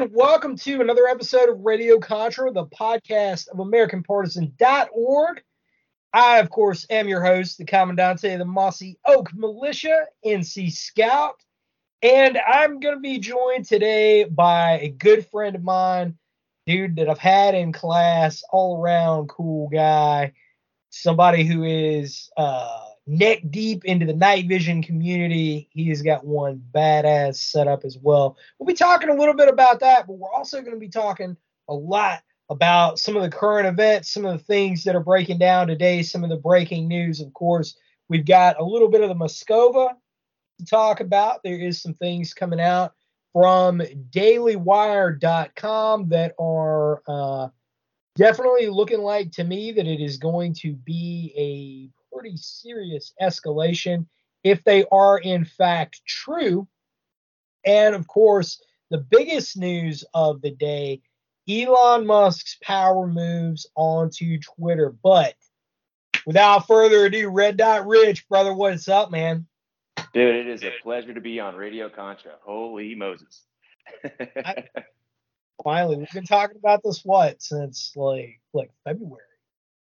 and welcome to another episode of Radio Contra, the podcast of AmericanPartisan.org. I, of course, am your host, the Commandante of the Mossy Oak Militia, NC Scout, and I'm going to be joined today by a good friend of mine, dude that I've had in class, all around cool guy, somebody who is uh, neck deep into the night vision community. He has got one badass setup as well. We'll be talking a little bit about that, but we're also going to be talking a lot about some of the current events, some of the things that are breaking down today, some of the breaking news. Of course, we've got a little bit of the Moscova to talk about. There is some things coming out from dailywire.com that are uh, definitely looking like to me that it is going to be a pretty serious escalation if they are in fact true. And of course, the biggest news of the day Elon Musk's power moves onto Twitter. But without further ado, Red Dot Rich, brother, what's up, man? Dude, it is a pleasure to be on Radio Contra. Holy Moses. Finally, we've been talking about this what since like like February.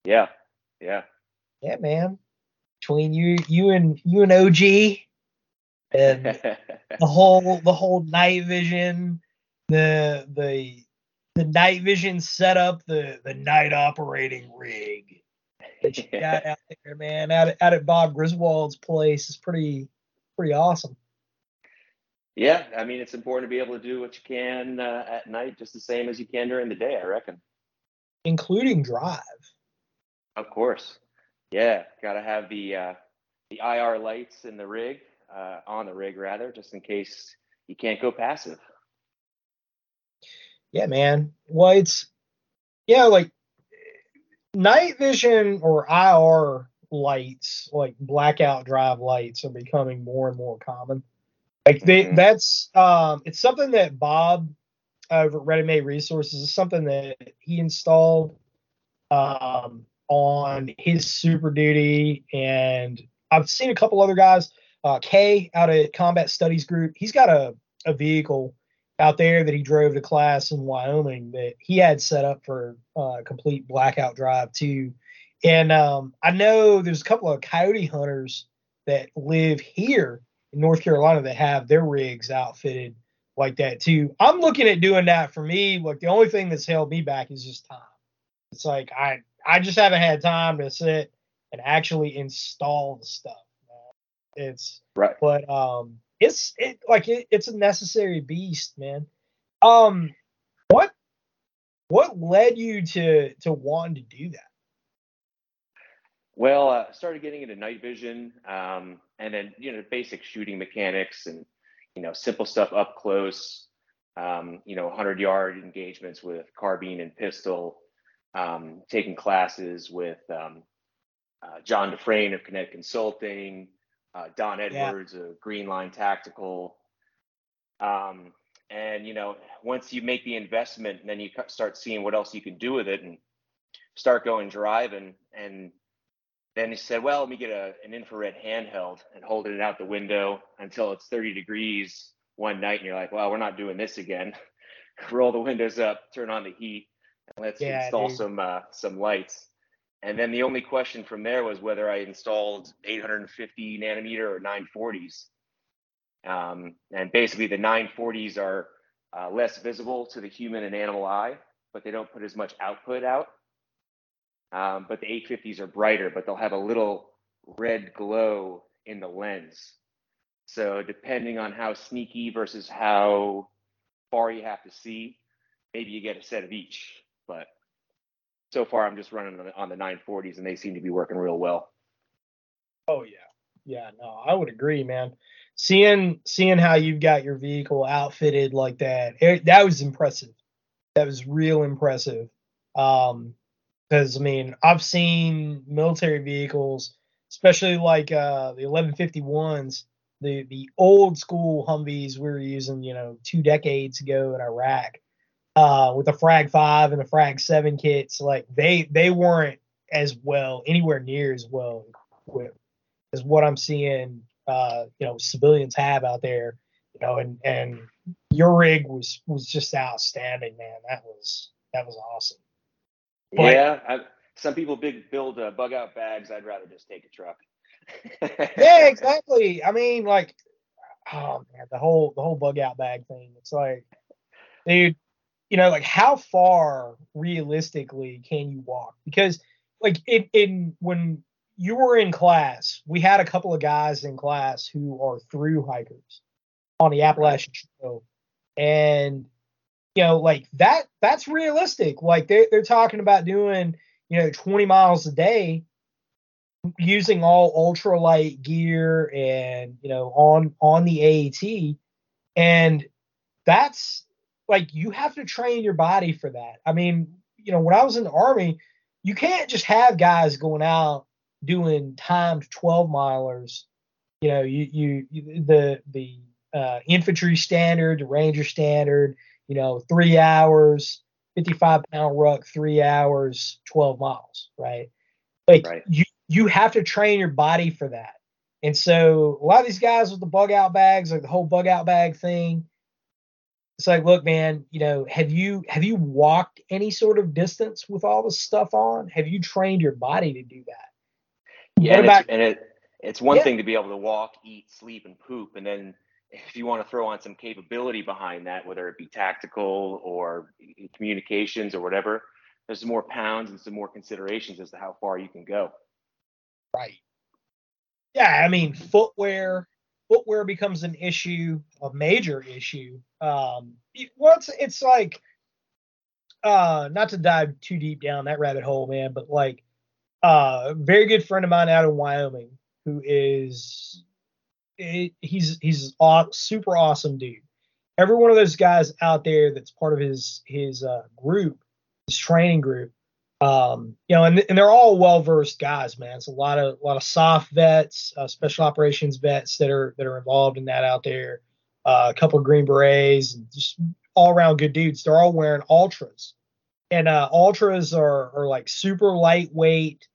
yeah, yeah. Yeah, man. Between you you and you and OG and the whole the whole night vision, the the the night vision setup, the the night operating rig that you got out there, man, out at, out at Bob Griswold's place is pretty pretty awesome. yeah, I mean, it's important to be able to do what you can uh, at night just the same as you can during the day, I reckon. Including drive. Of course. Yeah, got to have the uh, the IR lights in the rig, uh, on the rig rather, just in case you can't go passive. Yeah, man. Well, it's yeah, like night vision or IR lights, like blackout drive lights, are becoming more and more common. Like they, Mhm. that's um, it's something that Bob over at Ready Made Resources is something that he installed um, on his Super Duty, and I've seen a couple other guys. Uh, Kay out of Combat Studies Group, he's got a a vehicle out there that he drove to class in Wyoming that he had set up for uh, complete blackout drive too. And um, I know there's a couple of coyote hunters that live here in North Carolina that have their rigs outfitted like that too. I'm looking at doing that for me. Like the only thing that's held me back is just time. It's like I I just haven't had time to sit and actually install the stuff. man. It's Right. but um it's it like it, it's a necessary beast man um what what led you to to wanting to do that Well, uh, started getting into night vision, um, and then you know basic shooting mechanics and you know simple stuff up close. Um, you know, 100 yard engagements with carbine and pistol. Um, taking classes with um, uh, John Dufresne of Connect Consulting, uh, Don Edwards of Green Line Tactical. Um, and you know, once you make the investment, and then you start seeing what else you can do with it, and start going driving and then he said, well, let me get a, an infrared handheld and holding it out the window until it's 30 degrees one night. And you're like, well, we're not doing this again. Roll the windows up, turn on the heat, and let's Yeah, install dude. some uh, some lights. And then the only question from there was whether I installed 850 nanometer or 940s. Um, and basically, the 940s are uh, less visible to the human and animal eye, but they don't put as much output out. Um, but the 850s are brighter, but they'll have a little red glow in the lens. So depending on how sneaky versus how far you have to see, maybe you get a set of each. But so far, I'm just running on the, on the 940s, and they seem to be working real well. Oh yeah. Yeah, no, I would agree, man. Seeing seeing how you've got your vehicle outfitted like that, it, that was impressive. That was real impressive. Um, because I mean, I've seen military vehicles, especially like uh the 1151s, the the old school Humvees we were using, you know, two decades ago in Iraq, uh, with the Frag Five and the Frag Seven kits. Like they they weren't as well anywhere near as well equipped as what I'm seeing, uh, you know, civilians have out there. You know, and and your rig was was just outstanding, man. That was that was awesome. But- Yeah, I, some people big build uh, bug out bags. I'd rather just take a truck. yeah, exactly. I mean, like, oh man, the whole the whole bug out bag thing. It's like, dude, you know, like how far realistically can you walk? Because like in in when you were in class, we had a couple of guys in class who are through hikers on the Appalachian Trail, and you know, like that that's realistic. Like they they're talking about doing you know 20 miles a day using all ultralight gear and you know on on the AAT and that's like you have to train your body for that. I mean, you know, when I was in the army, you can't just have guys going out doing timed 12 milers. You know, you you, you the the uh, infantry standard, the ranger standard, you know, 3 hours, 55 pound ruck, 3 hours, 12 miles, right? Like Right. you you have to train your body for that. And so a lot of these guys with the bug out bags, like the whole bug out bag thing, it's like, look, man, you know, have you have you walked any sort of distance with all this stuff on? Have you trained your body to do that? Yeah, and, about it's, and it it's one Yeah. thing to be able to walk, eat, sleep, and poop, and then if you want to throw on some capability behind that, whether it be tactical or communications or whatever, there's some more pounds and some more considerations as to how far you can go. right? Yeah, I mean, footwear footwear becomes an issue, a major issue. Um, well, it's it's like, uh, not to dive too deep down that rabbit hole, man, but like, uh, a very good friend of mine out in Wyoming who is, he's he's aw- super awesome dude. Every one of those guys out there that's part of his his uh, group, his training group, um, you know, and, and they're all well versed guys, man. It's a lot of a lot of soft vets, uh, special operations vets that are that are involved in that out there. Uh, a couple of Green Berets, and just all around good dudes. They're all wearing ultras, and uh, ultras are are like super lightweight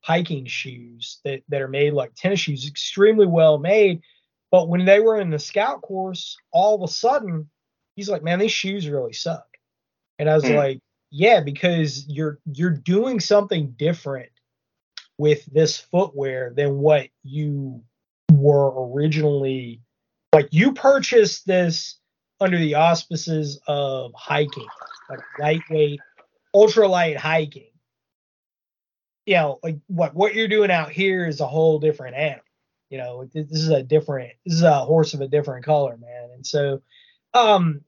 hiking shoes that that are made like tennis shoes, extremely well made. But when they were in the scout course, all of a sudden, he's like, "Man, these shoes really suck." And I was Hmm. like, "Yeah, because you're you're doing something different with this footwear than what you were originally like you purchased this under the auspices of hiking, like lightweight, ultralight hiking. You know, like what what you're doing out here is a whole different animal. You know, this is a different this is a horse of a different color, man. And so um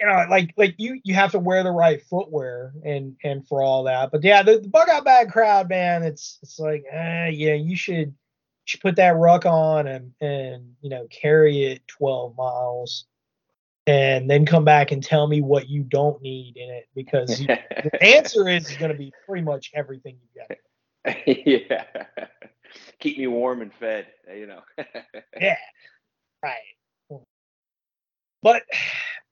you know, like like you you have to wear the right footwear and and for all that. But yeah, the, the bug out bag crowd, man, it's it's like, uh, yeah, you should you should put that ruck on and and you know carry it 12 miles, and then come back and tell me what you don't need in it because you, the answer is going to be pretty much everything you got. yeah. Keep me warm and fed, you know. Yeah, right. But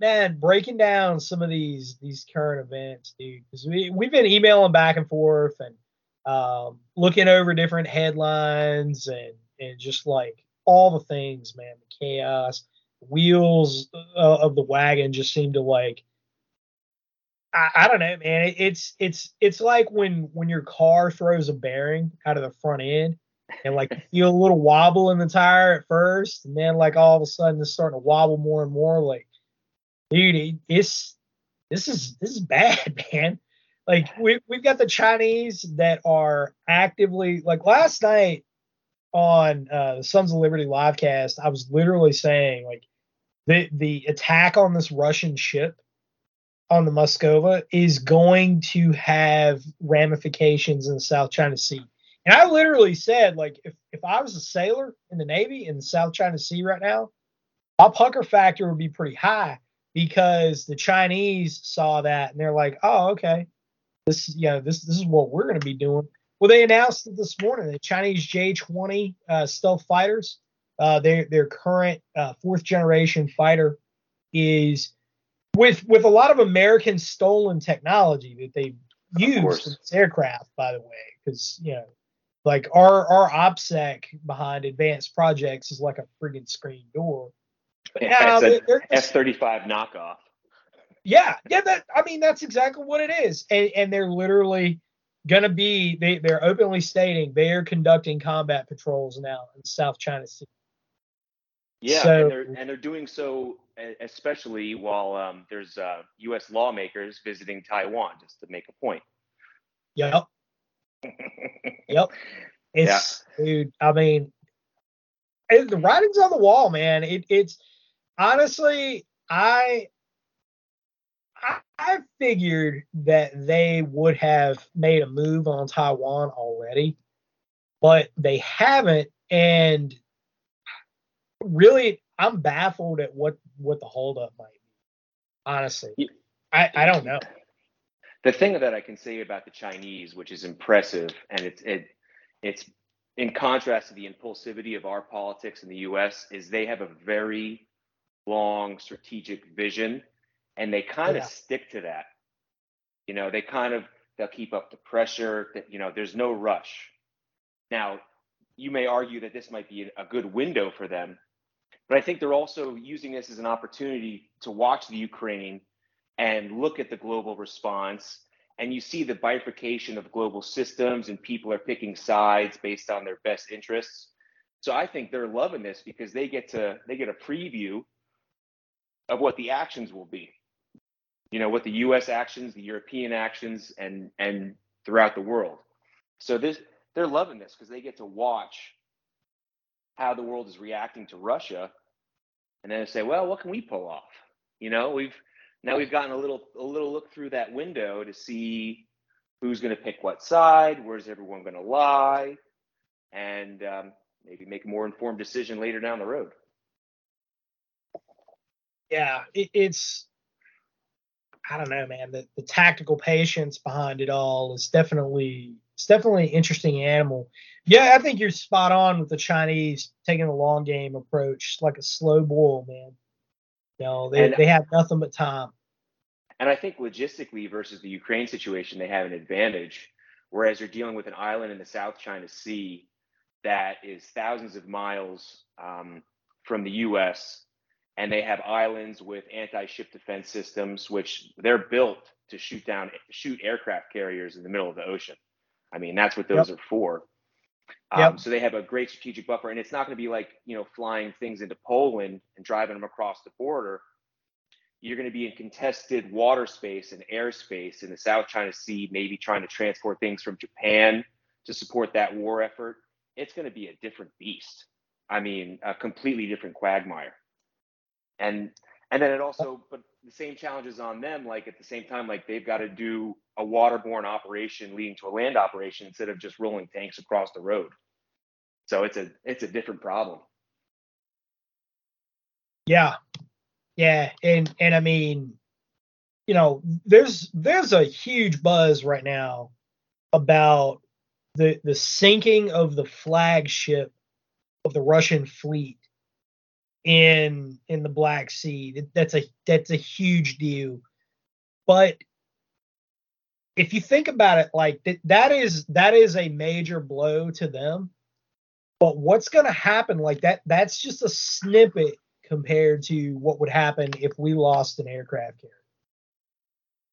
man, breaking down some of these these current events, dude, because we we've been emailing back and forth and um, looking over different headlines and and just like all the things, man, the chaos, wheels uh, of the wagon just seem to like. I, I don't know, man. It, it's it's it's like when when your car throws a bearing out of the front end, and like you feel a little wobble in the tire at first, and then like all of a sudden it's starting to wobble more and more. Like, dude, it, it's this is this is bad, man. Like we we've got the Chinese that are actively like last night on uh, the Sons of Liberty livecast, I was literally saying like the the attack on this Russian ship on the Moscova is going to have ramifications in the South China Sea And I literally said, like, if, if I was a sailor in the Navy in the South China Sea right now, my pucker factor would be pretty high because the Chinese saw that and they're like, oh, okay, this you know this this is what we're going to be doing. Well, they announced it this morning the Chinese J-20 uh, stealth fighters, uh, their their current uh, fourth generation fighter is with with a lot of American stolen technology that they used in this aircraft, by the way, because you know, like our our OPSEC behind advanced projects is like a friggin' screen door. But now It's a they're- they're- F thirty five knockoff. yeah, yeah, that I mean that's exactly what it is. And and they're literally gonna be they, they're openly stating they're conducting combat patrols now in South China Sea. Yeah, So- and they're and they're doing so especially while um, there's uh, U.S. lawmakers visiting Taiwan, just to make a point. Yep. Yep. It's dude, I mean it, the writing's on the wall, man. It it's honestly I I, I figured that they would have made a move on Taiwan already, but they haven't. And really, I'm baffled at what what the holdup might be. Honestly, I I don't know. The thing that I can say about the Chinese, which is impressive, and it's it it's in contrast to the impulsivity of our politics in the U.S., is they have a very long strategic vision, and they kind Yeah. of stick to that. You know, they kind of they'll keep up the pressure. That you know, there's no rush. Now, you may argue that this might be a good window for them, but I think they're also using this as an opportunity to watch the Ukraine and look at the global response. And you see the bifurcation of global systems, and people are picking sides based on their best interests. So I think they're loving this because they get to they get a preview of what the actions will be. You know, what the U.S. actions, the European actions, and and throughout the world. So this they're loving this because they get to watch how the world is reacting to Russia, and then they say, well, what can we pull off? You know, we've now we've gotten a little a little look through that window to see who's going to pick what side, where's everyone going to lie, and um, maybe make a more informed decision later down the road. Yeah, it, it's I don't know, man. The the tactical patience behind it all is definitely it's definitely an interesting animal. Yeah, I think you're spot on with the Chinese taking a long game approach, like a slow boil, man. You know, they, And- they have nothing but time. And I think logistically versus the Ukraine situation, they have an advantage. Whereas you're dealing with an island in the South China Sea that is thousands of miles um, from the U.S. and they have islands with anti-ship defense systems, which they're built to shoot down shoot aircraft carriers in the middle of the ocean. I mean, that's what those are for. Um, Yep. So they have a great strategic buffer, and it's not going to be like you know flying things into Poland and driving them across the border you're going to be in contested water space and airspace in the South China Sea, maybe trying to transport things from Japan to support that war effort. It's going to be a different beast. I mean, a completely different quagmire. And and then it also, but the same challenges on them. Like at the same time, like they've got to do a waterborne operation leading to a land operation instead of just rolling tanks across the road. So it's a it's a different problem. Yeah. Yeah, and and I mean, you know, there's there's a huge buzz right now about the the sinking of the flagship of the Russian fleet in in the Black Sea. That's a that's a huge deal. But if you think about it, like that, that is that is a major blow to them. But what's going to happen? Like that, that's just a snippet compared to what would happen if we lost an aircraft carrier.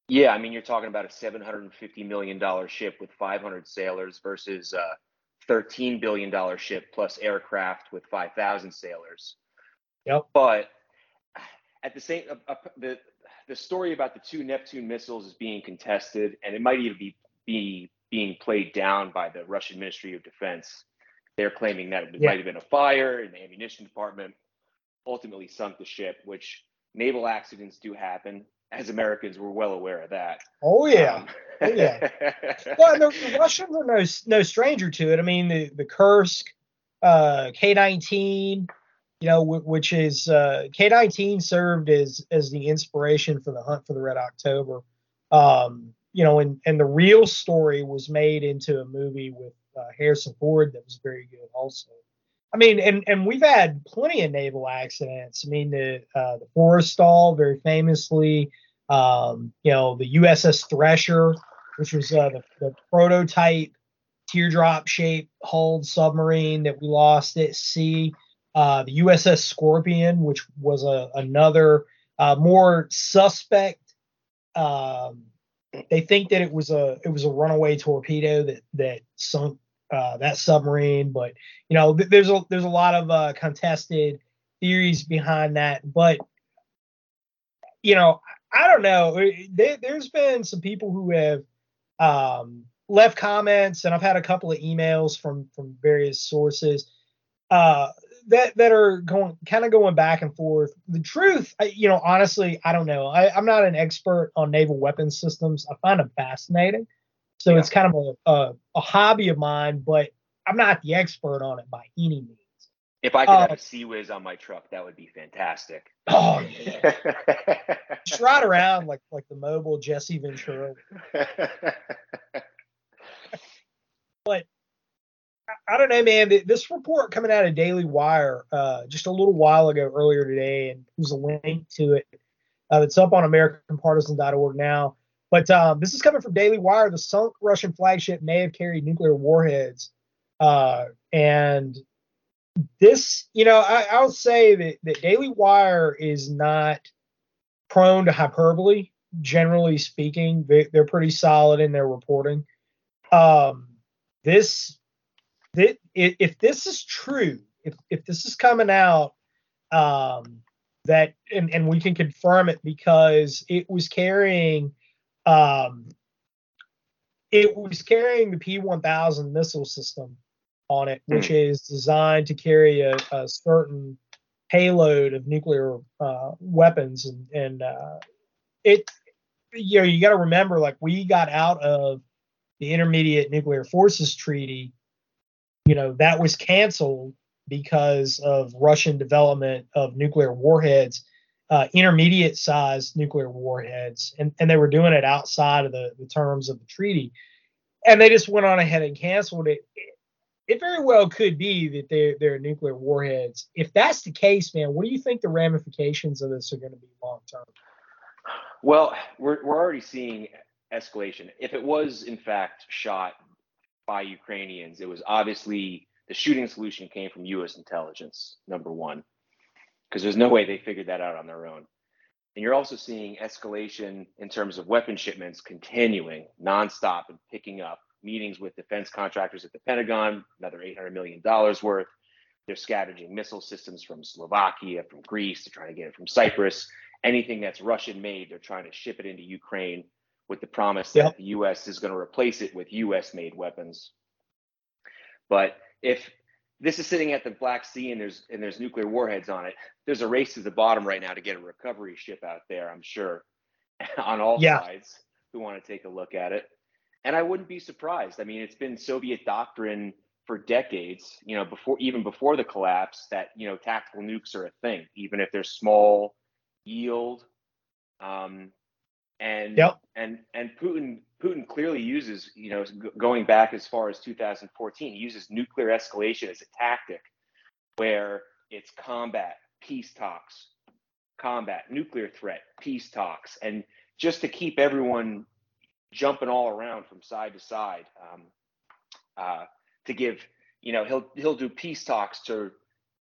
Yeah, I mean, you're talking about a $750 million ship with 500 sailors versus a $13 billion ship plus aircraft with 5,000 sailors. Yep. But at the same, uh, uh, the the story about the two Neptune missiles is being contested, and it might even be be being played down by the Russian Ministry of Defense. They're claiming that it Yeah. might have been a fire in the ammunition department, ultimately sunk the ship. Which naval accidents do happen, as Americans we're well aware of that. Oh yeah, Um, yeah. Well, the, the Russians are no no stranger to it. I mean, the the Kursk, uh, K-19, you know, which is uh, K-19 served as as the inspiration for the hunt for the Red October. Um, you know, and and the real story was made into a movie with uh, Harrison Ford that was very good also. I mean, and and we've had plenty of naval accidents. I mean, the uh, the Forrestal, very famously, um, you know, the USS Thresher, which was uh, the, the prototype teardrop shaped hulled submarine that we lost at sea. Uh, the USS Scorpion, which was a, another uh, more suspect. Um, they think that it was a it was a runaway torpedo that that sunk uh, that submarine, but you know th- there's a there's a lot of uh, contested theories behind that. But you know I don't know. There, there's been some people who have um, left comments, and I've had a couple of emails from from various sources uh, that that are going kind of going back and forth. The truth, I, you know, honestly, I don't know. I, I'm not an expert on naval weapons systems. I find them fascinating, so Yeah. it's kind of a, a a hobby of mine, but I'm not the expert on it by any means. If I could have Uh, a Sea Whiz on my truck, that would be fantastic. Oh, yeah. just ride around like like the mobile Jesse Ventura I- I don't know, man. This report coming out of Daily Wire uh, just a little while ago, earlier today, and there's a link to it. Uh, it's up on AmericanPartisan.org now. But um, this is coming from Daily Wire. The sunk Russian flagship may have carried nuclear warheads, uh, and this, you know, I, I'll say that, that Daily Wire is not prone to hyperbole. Generally speaking, they, they're pretty solid in their reporting. Um, this that if, this is true, if if this is coming out, um, that and and we can confirm it because it was carrying, um, it was carrying the P1000 missile system on it, which is designed to carry a, a certain payload of nuclear uh, weapons, and and uh, it, you know, you got to remember, like we got out of the Intermediate Nuclear Forces Treaty you know that was canceled because of Russian development of nuclear warheads, uh, intermediate sized nuclear warheads, and, and they were doing it outside of the, the terms of the treaty, and they just went on ahead and canceled it. It, very well could be that they're, they're nuclear warheads. If that's the case, man, what do you think the ramifications of this are going to be long term? Well, we're we're already seeing escalation. If it was in fact shot by Ukrainians, it was obviously the shooting solution came from U.S. intelligence. Number one, because there's no way they figured that out on their own. And you're also seeing escalation in terms of weapon shipments continuing nonstop and picking up. Meetings with defense contractors at the Pentagon, another $800 million worth. They're scavenging missile systems from Slovakia, from Greece. They're trying to get it from Cyprus. Anything that's Russian made, they're trying to ship it into Ukraine with the promise Yep. that the US is going to replace it with US made weapons. But if this is sitting at the Black Sea and there's and there's nuclear warheads on it, there's a race to the bottom right now to get a recovery ship out there, I'm sure, on all Yeah. sides who want to take a look at it. And I wouldn't be surprised. I mean, it's been Soviet doctrine for decades, you know, before even before the collapse that, you know, tactical nukes are a thing, even if they're small, yield, um, and Yep. and and Putin Putin clearly uses you know going back as far as 2014 he uses nuclear escalation as a tactic where it's combat peace talks combat nuclear threat peace talks and just to keep everyone jumping all around from side to side um, uh, to give you know he'll he'll do peace talks to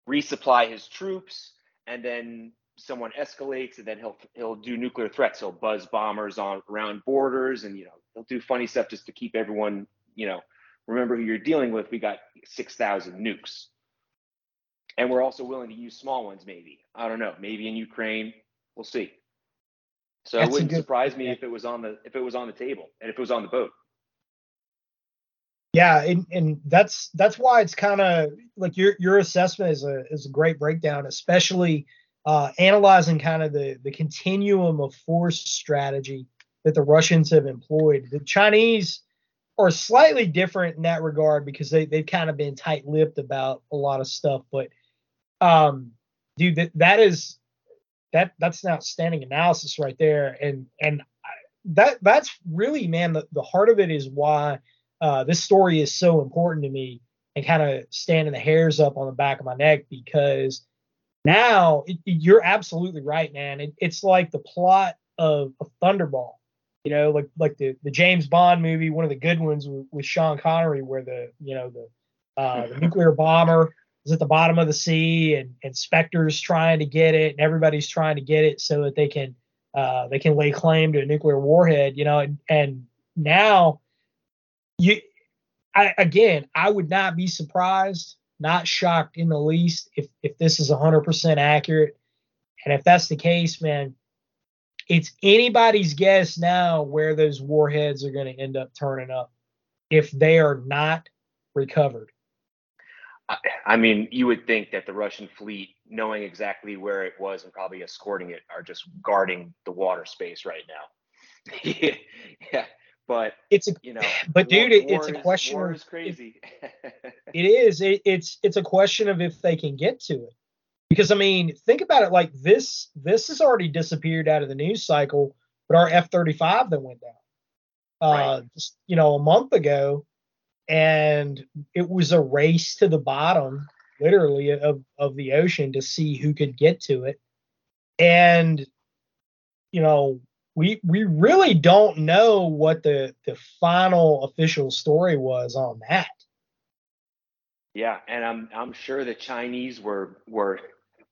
resupply his troops and then someone escalates and then he'll he'll do nuclear threats. He'll buzz bombers on around borders and you know he'll do funny stuff just to keep everyone you know remember who you're dealing with. We got 6000 nukes. And we're also willing to use small ones maybe. I don't know. Maybe in ukraine. We'll see. So That's it wouldn't good surprise me yeah. if it was on the if it was on the table and if it was on the boat. Yeah, and, and that's that's why it's kind of like your your assessment is a is a great breakdown, especially uh, analyzing kind of the the continuum of force strategy that the Russians have employed. The Chinese are slightly different in that regard because they they've kind of been tight-lipped about a lot of stuff. But um, dude, that that is that that's an outstanding analysis right there, and and that that's really man the, the heart of it is why uh, this story is so important to me and kind of standing the hairs up on the back of my neck because now it, you're absolutely right, man. It, it's like the plot of, of Thunderball, you know, like like the the James Bond movie, one of the good ones with, with Sean Connery, where the you know the uh, the nuclear bomber is at the bottom of the sea and and Spectre's trying to get it and everybody's trying to get it so that they can uh, they can lay claim to a nuclear warhead, you know, and, and now you I again I would not be surprised not shocked in the least if if this is 100% accurate. And if that's the case, man, it's anybody's guess now where those warheads are going to end up turning up if they are not recovered. I mean, you would think that the Russian fleet, knowing exactly where it was and probably escorting it, are just guarding the water space right now. yeah, but it's a you know but dude war, it, it's war a is- question war is crazy. It is it, it's it's a question of if they can get to it. Because i mean think about it like this this has already disappeared out of the news cycle but our f-35 that went down uh Right. just you know a month ago and it was a race to the bottom literally of of the ocean to see who could get to it. And you know we we really don't know what the the final official story was on that yeah and i'm i'm sure the chinese were were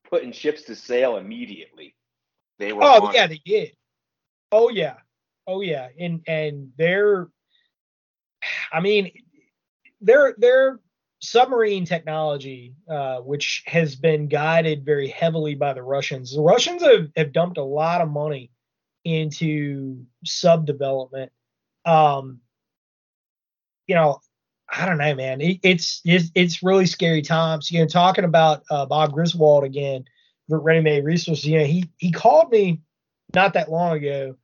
putting ships to sail immediately they were Oh on yeah, they did. Oh yeah, oh yeah, and and their, I mean, their their submarine technology, uh, which has been guided very heavily by the Russians. The Russians have, have dumped a lot of money into sub development. Um, you know, I don't know, man. It, it's it's it's really scary times. You know, talking about uh, Bob Griswold again, Ready Made Resources. You know, he he called me not that long ago,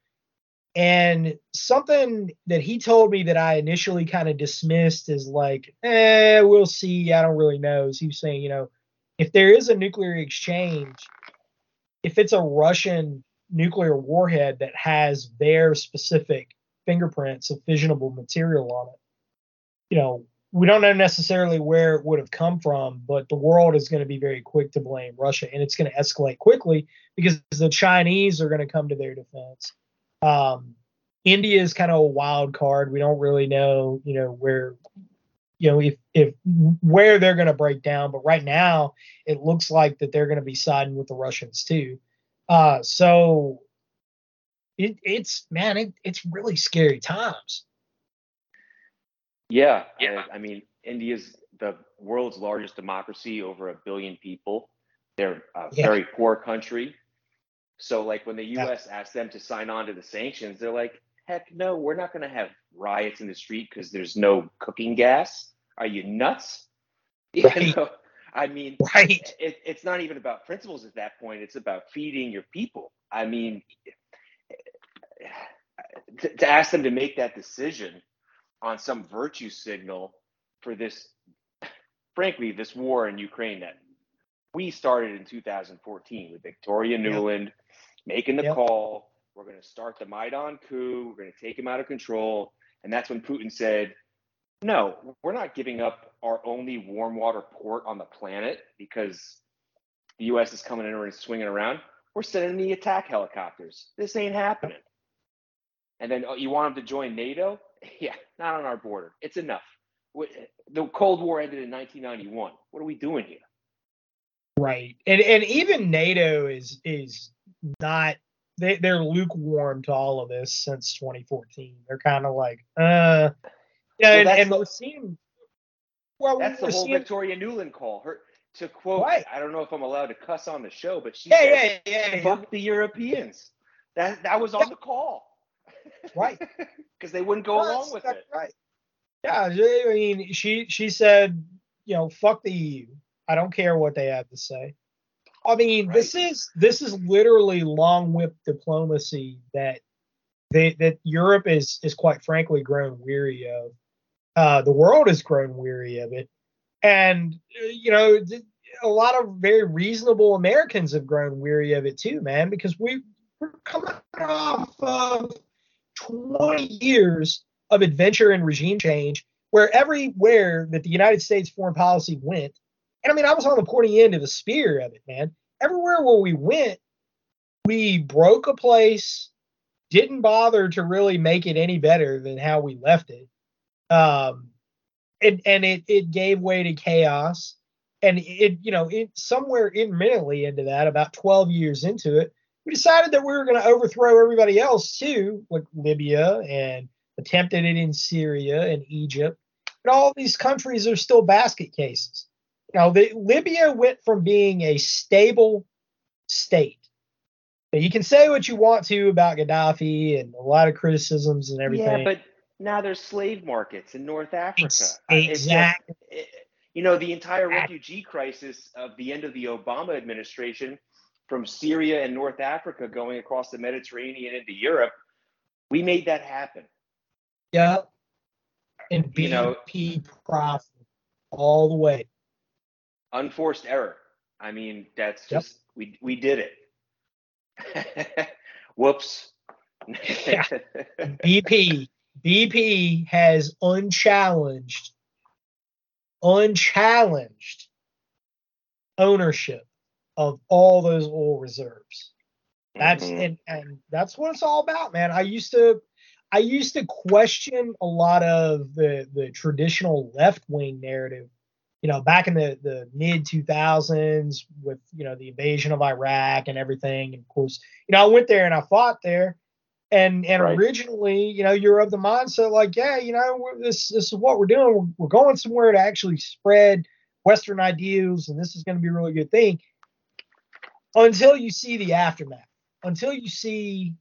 and something that he told me that I initially kind of dismissed as like, eh, we'll see. I don't really know. Is he was saying, you know, if there is a nuclear exchange, if it's a Russian nuclear warhead that has their specific fingerprints of fissionable material on it, you know, we don't know necessarily where it would have come from, but the world is going to be very quick to blame Russia, and it's going to escalate quickly because the Chinese are going to come to their defense. Um, India is kind of a wild card. We don't really know, you know, where, you know, if if where they're going to break down. But right now, it looks like that they're going to be siding with the Russians too. Uh, so it, it's man, it, it's really scary times. Yeah, Yeah. I, I mean, India's the world's largest democracy, over a billion people. They're a Yeah. very poor country. So, like, when the Yeah. U.S. asked them to sign on to the sanctions, they're like, "Heck no, we're not going to have riots in the street because there's no cooking gas. Are you nuts?" You know, I mean, Right. it, it's not even about principles at that point. It's about feeding your people. I mean, to, to ask them to make that decision on some virtue signal for this, frankly, this war in Ukraine that we started in 2014 with Victoria Yep. Making the Yep. call. We're going to start the Maidan coup. We're going to take him out of control. And that's when Putin said, no, we're not giving up our only warm water port on the planet because the U.S. is coming in and swinging around. We're sending the attack helicopters. This ain't happening. And then oh, you want them to join NATO? Yeah, not on our border. It's enough. The Cold War ended in 1991. What are we doing here? Right. And and even NATO is is not they they're lukewarm to all of this since 2014. They're kind of like, uh yeah, Well, and, and the- well That's the whole Victoria Nuland call. Her to quote. Right. I don't know if I'm allowed to cuss on the show, but she Yeah, said, yeah, yeah, yeah. "Fuck the Europeans." That that was on the call. Right. Because they wouldn't go No, along with it. Right. Yeah, I mean, she she said, you know, fuck the EU. I don't care what they have to say. I mean, this is this is literally long whip diplomacy that they, that Europe is is quite frankly grown weary of. Uh, the world has grown weary of it, and uh, you know a lot of very reasonable Americans have grown weary of it too, man, because we we're coming off of 20 years of adventure and regime change, where everywhere that the United States foreign policy went, and I mean I was on the pointy end of the spear of it, man. Everywhere where we went, we broke a place didn't bother to really make it any better than how we left it. Um, and and it it gave way to chaos, and it you know it somewhere intermittently into that, about 12 years into it, we decided that we were going to overthrow everybody else too, like Libya and attempted it in Syria and Egypt. And all these countries are still basket cases. Now, the, Libya went from being a stable state you can say what you want to about Gaddafi and a lot of criticisms and everything. Yeah, but now there's slave markets in North Africa. Ex- exactly. it- you know, the entire refugee crisis of the end of the Obama administration from Syria and North Africa going across the Mediterranean into Europe, we made that happen. Yeah. And You know- BP profit all the way. Unforced error. I mean, that's Yep. just we we did it. Whoops. Yeah. BP BP has unchallenged unchallenged ownership of all those oil reserves. That's Mhm. and, and that's what it's all about, man. I used to I used to question a lot of the the traditional left wing narrative, you know, back in the the mid 2000s with you know the invasion of Iraq and everything. And of course, you know, I went there and I fought there, and and Right. originally, you know, you're of the mindset like, yeah, you know, this this is what we're doing. We're, we're going somewhere to actually spread Western ideals, and this is going to be a really good thing. Until you see the aftermath, until you see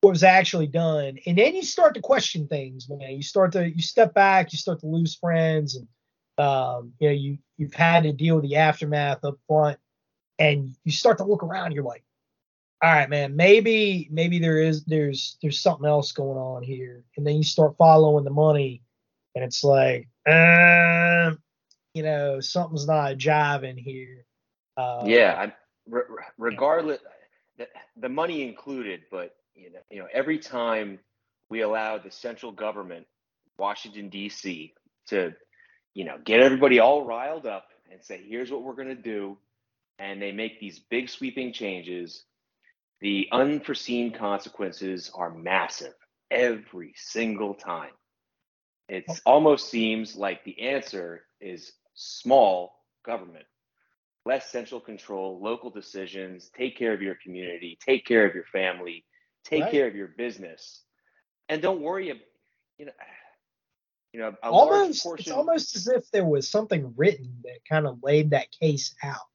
what was actually done, and then you start to question things, man. You start to you step back, you start to lose friends, and um, you know you you've had to deal with the aftermath up front, and you start to look around. You're like, all right, man, maybe maybe there is there's there's something else going on here, and then you start following the money, and it's like, um, you know, something's not jiving here. Uh, yeah, re- re- regardless, the, the money included, but you know, you know, every time we allow the central government, Washington D.C., to, you know, get everybody all riled up and say, "Here's what we're going to do," and they make these big sweeping changes, the unforeseen consequences are massive every single time. It almost seems like the answer is small government less central control, local decisions, take care of your community, take care of your family, take Right. care of your business, and don't worry. about You know, you know, almost it's almost as if there was something written that kind of laid that case out.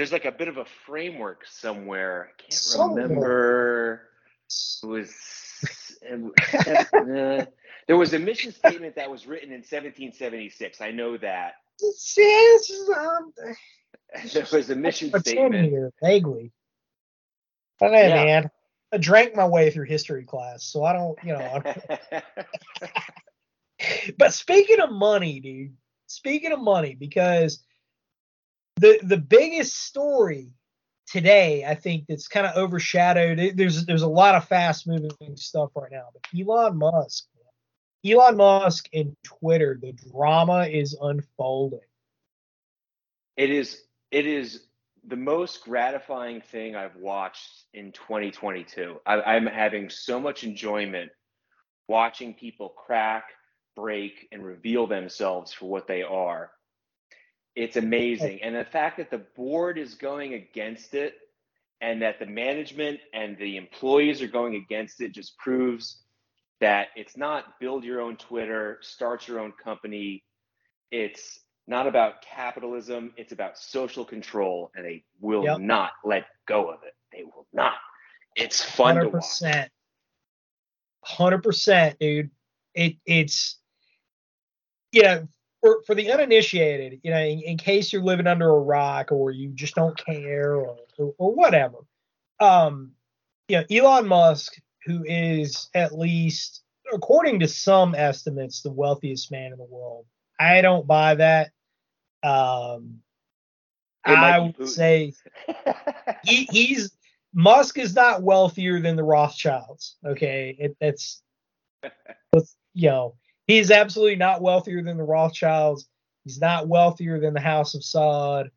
There's like a bit of a framework somewhere. I can't Somewhere. remember. It was. uh, there was a mission statement that was written in 1776. I know that. Um, There was a mission statement. here vaguely. I don't Yeah. man. I drank my way through history class, so I don't, you know. Don't- but speaking of money, dude. Speaking of money, because the the biggest story today, I think that's kind of overshadowed. There's there's a lot of fast moving stuff right now, but Elon Musk, Elon Musk and Twitter, the drama is unfolding. It is it is the most gratifying thing I've watched in 2022. I, I'm having so much enjoyment watching people crack, break, and reveal themselves for what they are. It's amazing. And the fact that the board is going against it and that the management and the employees are going against it just proves that it's not build your own Twitter, start your own company. It's not about capitalism, it's about social control, and they will Yep. not let go of it. They will not. It's fun to Hundred watch. percent. Hundred percent, dude. It it's you know for for the uninitiated, you know, in, in case you're living under a rock or you just don't care or or, or whatever. Um, you know, Elon Musk who is at least, according to some estimates, the wealthiest man in the world. I don't buy that. Um, I would say he, he's Musk is not wealthier than the Rothschilds. Okay, it, it's, it's you know he's absolutely not wealthier than the Rothschilds. He's not wealthier than the House of Saud.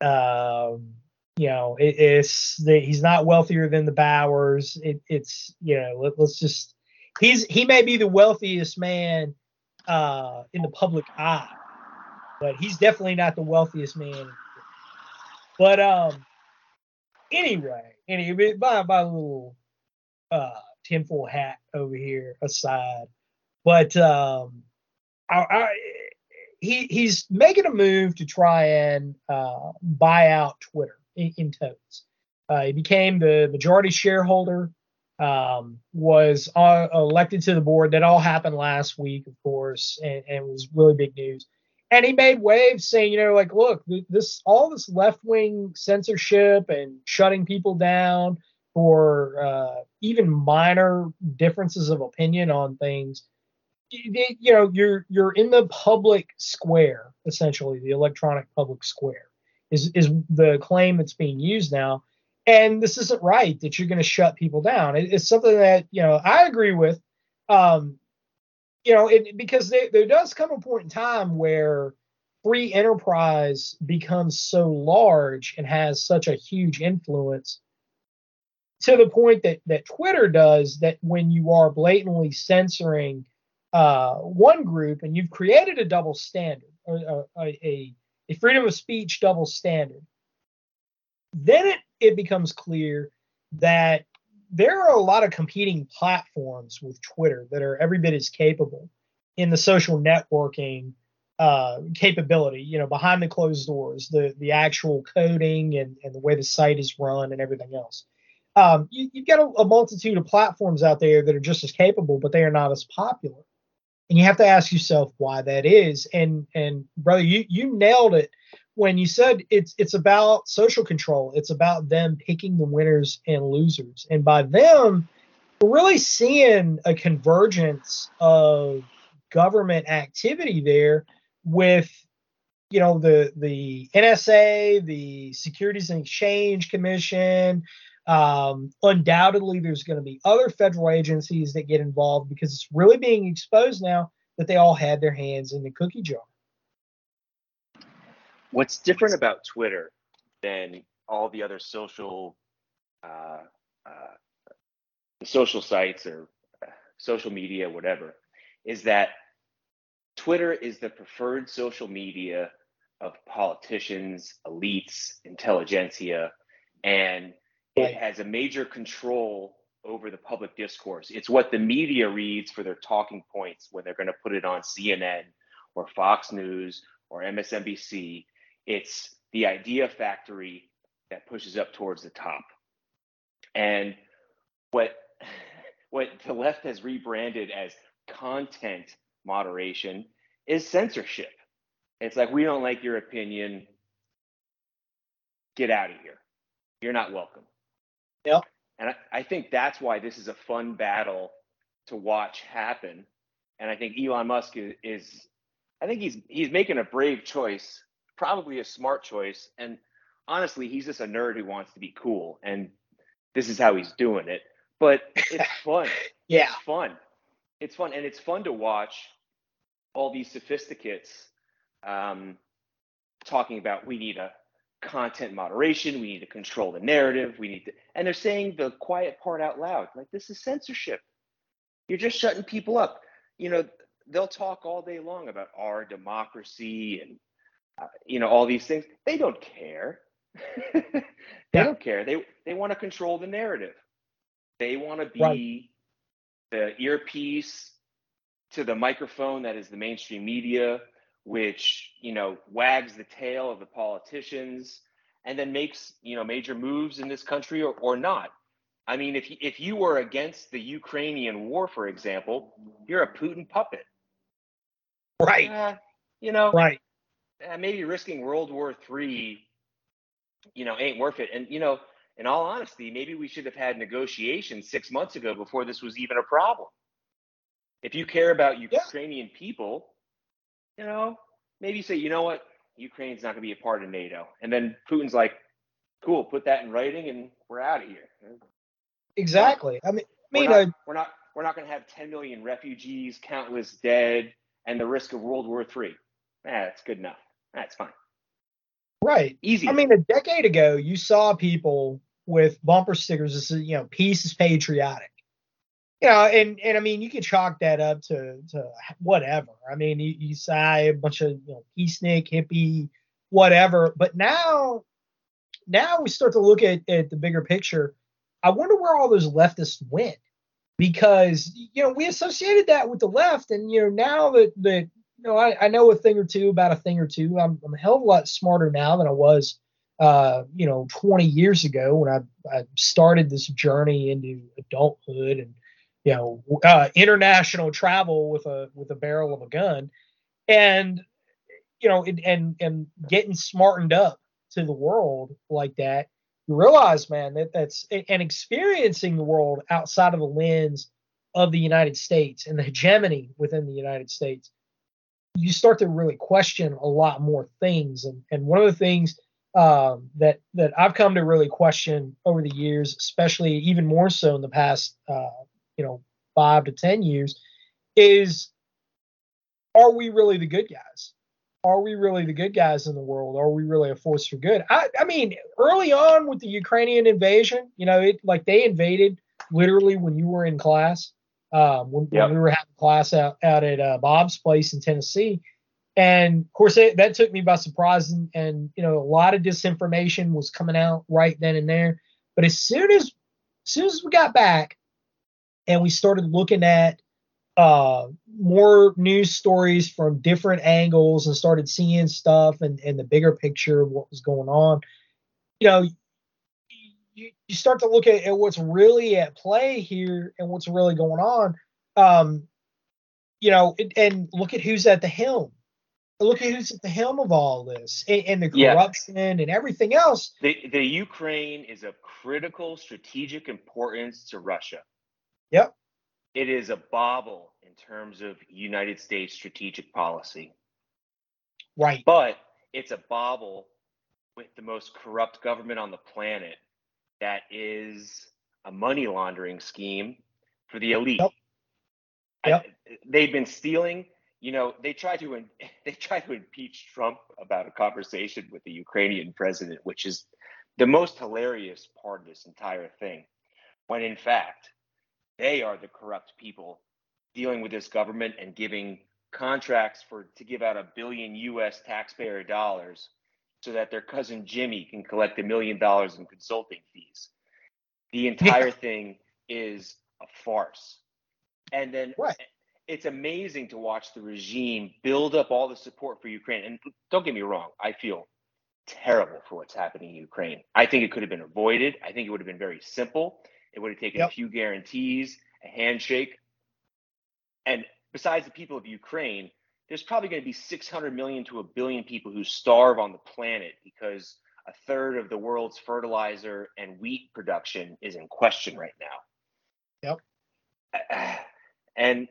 Um, you know, it, it's the, he's not wealthier than the Bowers. It, it's you know let, let's just he's he may be the wealthiest man uh, in the public eye, but he's definitely not the wealthiest man. But um, anyway, anyway, my my little uh tinfoil hat over here aside, but um, I, I he he's making a move to try and uh, buy out Twitter in, in totes. Uh, he became the majority shareholder. Um, was uh, elected to the board. That all happened last week, of course, and, and was really big news. And he made waves saying, you know, like, look, this all this left wing censorship and shutting people down for uh, even minor differences of opinion on things you know you're you're in the public square essentially the electronic public square is is the claim that's being used now. And this isn't right that you're going to shut people down. It, it's something that you know i agree with um you know it because there, there does come a point in time where free enterprise becomes so large and has such a huge influence to the point that that twitter does that when you are blatantly censoring uh, one group and you've created a double standard, a, a, a freedom of speech double standard, then it, it becomes clear that there are a lot of competing platforms with Twitter that are every bit as capable in the social networking uh, capability, you know, behind the closed doors, the the actual coding and, and the way the site is run and everything else. Um, you, you've got a, a multitude of platforms out there that are just as capable, but they are not as popular and you have to ask yourself why that is. And and brother you you nailed it when you said it's it's about social control. It's about them picking the winners and losers. And by them we're really seeing a convergence of government activity there with you know the the NSA the Securities and Exchange Commission um, undoubtedly, there's going to be other federal agencies that get involved because it's really being exposed now that they all had their hands in the cookie jar. What's different about Twitter than all the other social uh, uh, social sites or uh, social media, whatever, is that Twitter is the preferred social media of politicians, elites, intelligentsia, and. It has a major control over the public discourse. It's what the media reads for their talking points when they're going to put it on CNN or Fox News or MSNBC. It's the idea factory that pushes up towards the top. And what what the left has rebranded as content moderation is censorship. It's like we don't like your opinion. Get out of here. You're not welcome. Yep. And I, I think that's why this is a fun battle to watch happen. And I think Elon Musk is, is I think he's he's making a brave choice, probably a smart choice. And honestly, he's just a nerd who wants to be cool. And this is how he's doing it. But it's fun. Yeah. It's fun. It's fun. And it's fun to watch all these sophisticates um, talking about we need a content moderation, we need to control the narrative, we need to, and they're saying the quiet part out loud. Like, this is censorship. You're just shutting people up. You know, they'll talk all day long about our democracy and, uh, you know, all these things. They don't care. they Yeah. don't care. They, they want to control the narrative. They want to be Right. the earpiece to the microphone that is the mainstream media, which you know wags the tail of the politicians and then makes you know major moves in this country or, or not. I mean, if you, if you were against the Ukrainian war, for example, you're a Putin puppet. Right. Uh, you know, Right. uh, maybe risking World War Three, you know, ain't worth it. And you know, in all honesty, maybe we should have had negotiations six months ago before this was even a problem. If you care about Yeah. Ukrainian people, you know, maybe you say, you know what, Ukraine's not going to be a part of NATO. And then Putin's like, cool, put that in writing and we're out of here. Exactly. I mean, I We're mean, not, uh, we're not, we're not going to have 10 million refugees, countless dead, and the risk of World War III. Ah, that's good enough. That's fine. right. Easy. I mean, a decade ago, you saw people with bumper stickers that said, you know, peace is patriotic. You know, and and I mean, you could chalk that up to to whatever. I mean, you, you say a bunch of you know, peacenik, hippie, whatever. But now, now we start to look at at the bigger picture. I wonder where all those leftists went because you know we associated that with the left, and you know now that that you know I, I know a thing or two about a thing or two. I'm, I'm a hell of a lot smarter now than I was uh, you know, 20 years ago when I, I started this journey into adulthood and, you know, uh, international travel with a with a barrel of a gun, and you know, and and, and getting smartened up to the world like that, you realize, man, that that's and experiencing the world outside of the lens of the United States and the hegemony within the United States, you start to really question a lot more things. And and one of the things um, that that I've come to really question over the years, especially even more so in the past, uh, you know, five to ten years, is are we really the good guys? Are we really the good guys in the world? Are we really a force for good? I, I mean, early on with the Ukrainian invasion, you know, it like they invaded literally when you were in class, um, when, Yep. when we were having class out, out at uh, Bob's place in Tennessee. And of course, it, that took me by surprise. And, and, you know, a lot of disinformation was coming out right then and there. But as soon as, as soon as we got back and we started looking at uh, more news stories from different angles and started seeing stuff and, and the bigger picture of what was going on, you know, you, you start to look at, at what's really at play here and what's really going on. Um, you know, and, and look at who's at the helm. Look at who's at the helm of all this and, and the Yeah. corruption and everything else. The, the Ukraine is of critical strategic importance to Russia. Yep. It is a bauble in terms of United States strategic policy, Right. but it's a bauble with the most corrupt government on the planet that is a money laundering scheme for the elite. Yep. I- they've been stealing. You know, they tried to they tried to impeach Trump about a conversation with the Ukrainian president, which is the most hilarious part of this entire thing. When in fact, they are the corrupt people dealing with this government and giving contracts for to give out a billion US taxpayer dollars so that their cousin Jimmy can collect a million dollars in consulting fees. The entire thing is a farce. And then what? it's amazing to watch the regime build up all the support for Ukraine. And don't get me wrong, I feel terrible for what's happening in Ukraine. I think it could have been avoided. I think it would have been very simple. It would have taken Yep. a few guarantees, a handshake. And besides the people of Ukraine, there's probably going to be 600 million to a billion people who starve on the planet because a third of the world's fertilizer and wheat production is in question right now. Yep. And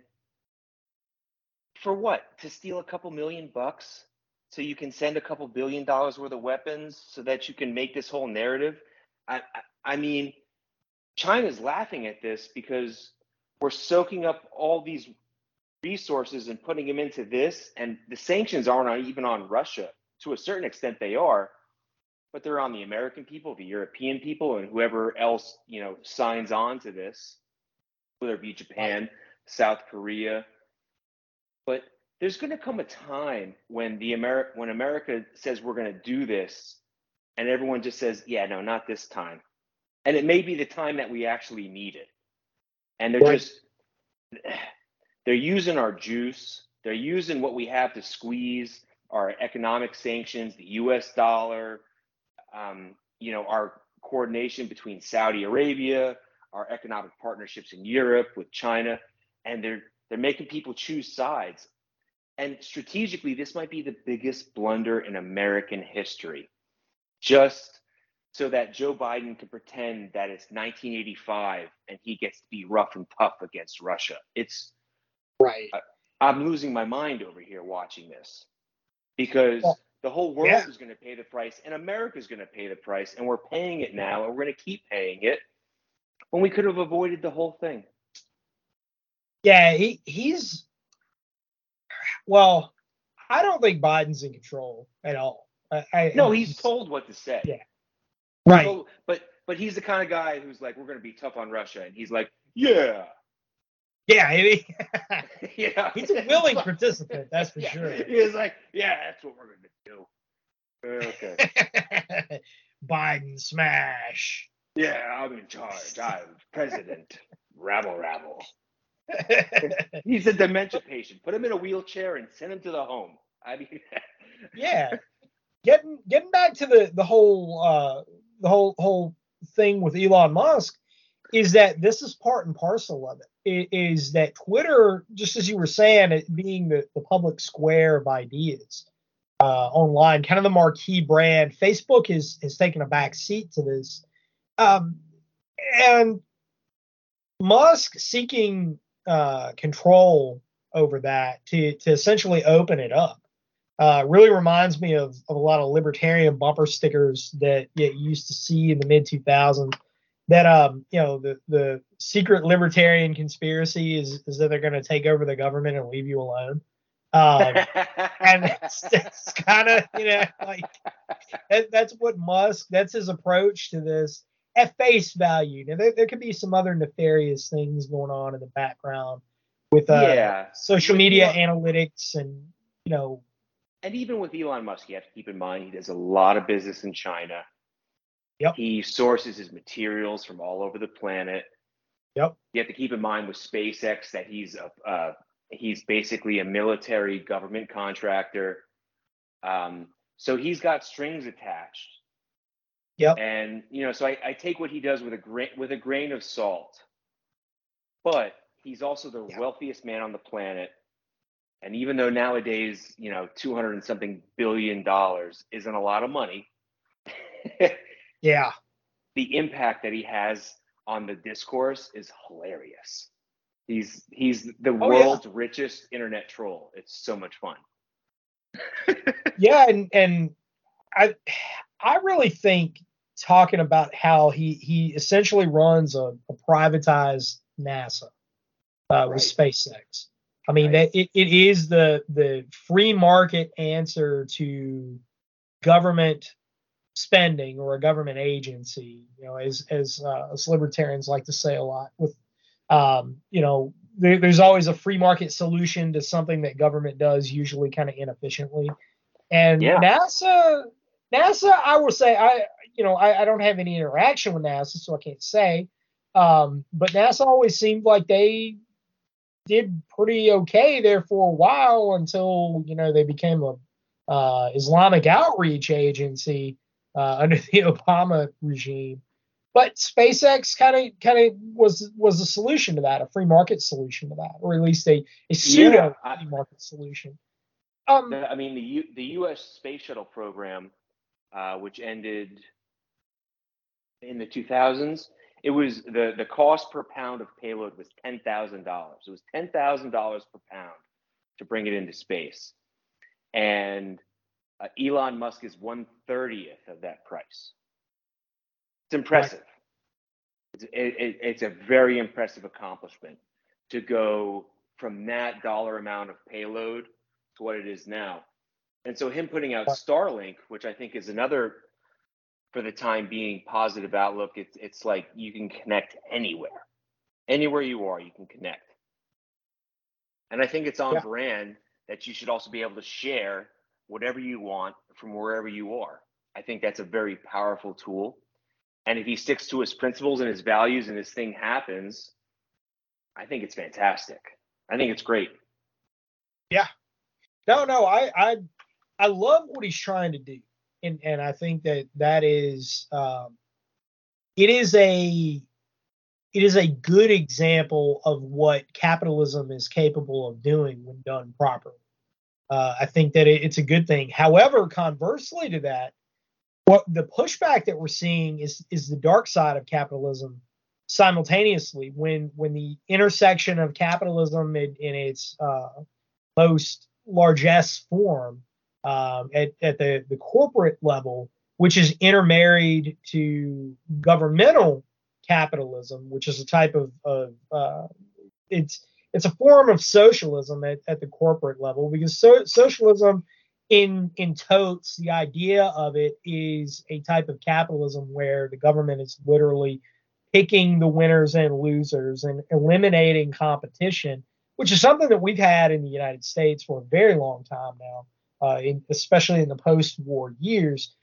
for what? To steal a couple million bucks so you can send a couple billion dollars worth of weapons so that you can make this whole narrative? I, I, I mean, China's laughing at this because we're soaking up all these resources and putting them into this, and the sanctions aren't even on Russia. To a certain extent, they are, but they're on the American people, the European people, and whoever else you know signs on to this, whether it be Japan, South Korea. But there's going to come a time when the Ameri- when America says we're going to do this, and everyone just says, "Yeah, no, not this time," and it may be the time that we actually need it. And they're Right. just they're using our juice. They're using what we have to squeeze our economic sanctions, the U.S. dollar, um, you know, our coordination between Saudi Arabia, our economic partnerships in Europe with China, and they're they're making people choose sides. And strategically, this might be the biggest blunder in American history. Just so that Joe Biden can pretend that it's 1985 and he gets to be rough and tough against Russia. It's Right. I'm losing my mind over here watching this because Well, the whole world yeah. is going to pay the price and America is going to pay the price and we're paying it now and we're going to keep paying it when we could have avoided the whole thing. Yeah, he he's well, I don't think Biden's in control at all. I, I No, he's told what to say. Yeah. Right. So- but but he's the kind of guy who's like, we're going to be tough on Russia, and he's like, yeah, Yeah, he, yeah. he's a willing participant, that's for Yeah. sure. He's like, yeah, that's what we're going to do. Okay. Biden smash. yeah, I'm in charge. I'm president. Rabble, rabble. He's a dementia patient. Put him in a wheelchair and send him to the home. I mean, yeah. Getting getting back to the the whole uh the whole whole thing with Elon Musk is that this is part and parcel of it. I- Is that Twitter, just as you were saying, it being the, the public square of ideas uh, online, kind of the marquee brand. Facebook has has taken a back seat to this, um, and Musk seeking uh, control over that to to essentially open it up uh, really reminds me of, of a lot of libertarian bumper stickers that you used to see in the mid 2000s. That um, you know, the the secret libertarian conspiracy is is that they're going to take over the government and leave you alone. Um, and that's, that's kind of you know like that, that's what Musk that's his approach to this at face value. Now there, there could be some other nefarious things going on in the background with uh, yeah. social media Elon- analytics and you know and even with Elon Musk, you have to keep in mind he does a lot of business in China. Yep. He sources his materials from all over the planet. Yep. You have to keep in mind with SpaceX that he's a uh, he's basically a military government contractor. Um, so he's got strings attached. Yep. And you know, so I, I take what he does with a grain with a grain of salt. But he's also the Yeah. wealthiest man on the planet. And even though nowadays, you know, 200 and something billion dollars isn't a lot of money, yeah the impact that he has on the discourse is hilarious. He's he's the Oh, yeah. world's richest internet troll. It's so much fun. yeah and and i i really think talking about how he he essentially runs a, a privatized nasa uh, with spacex i mean Right. that it, it is the the free market answer to government spending or a government agency you know as as uh, us libertarians like to say a lot with um, you know there, there's always a free market solution to something that government does usually kind of inefficiently and Yeah. nasa nasa i will say i you know I, I don't have any interaction with nasa so i can't say um, but nasa always seemed like they did pretty okay there for a while until you know they became a uh, islamic outreach agency uh, under the obama regime but SpaceX kind of kind of was was a solution to that, a free market solution to that, or at least a, a pseudo I- free market solution. Um, I mean, the U, the U.S. space shuttle program, uh, which ended in the 2000s, it was the the cost per pound of payload was ten thousand dollars. It was ten thousand dollars per pound to bring it into space, and uh, Elon Musk is one thirtieth of that price. It's impressive. It's, it, it, it's a very impressive accomplishment to go from that dollar amount of payload to what it is now. And so him putting out Starlink, which I think is another, for the time being, positive outlook. It's it's like you can connect anywhere, anywhere you are, you can connect. And I think it's on Yeah. brand that you should also be able to share whatever you want from wherever you are. I think that's a very powerful tool. And if he sticks to his principles and his values and his thing happens, I think it's fantastic. I think it's great. Yeah. No, no, I I I love what he's trying to do, and and I think that that is um, it is a it is a good example of what capitalism is capable of doing when done properly. Uh, I think that it, it's a good thing. However, conversely to that, what the pushback that we're seeing is is the dark side of capitalism simultaneously when when the intersection of capitalism in, in its uh, most largesse form um, at, at the, the corporate level, which is intermarried to governmental capitalism, which is a type of, of uh, it's it's a form of socialism at, at the corporate level because so, socialism in in totes the idea of it is a type of capitalism where the government is literally picking the winners and losers and eliminating competition which is something that we've had in the united states for a very long time now uh, in, especially in the post-war years.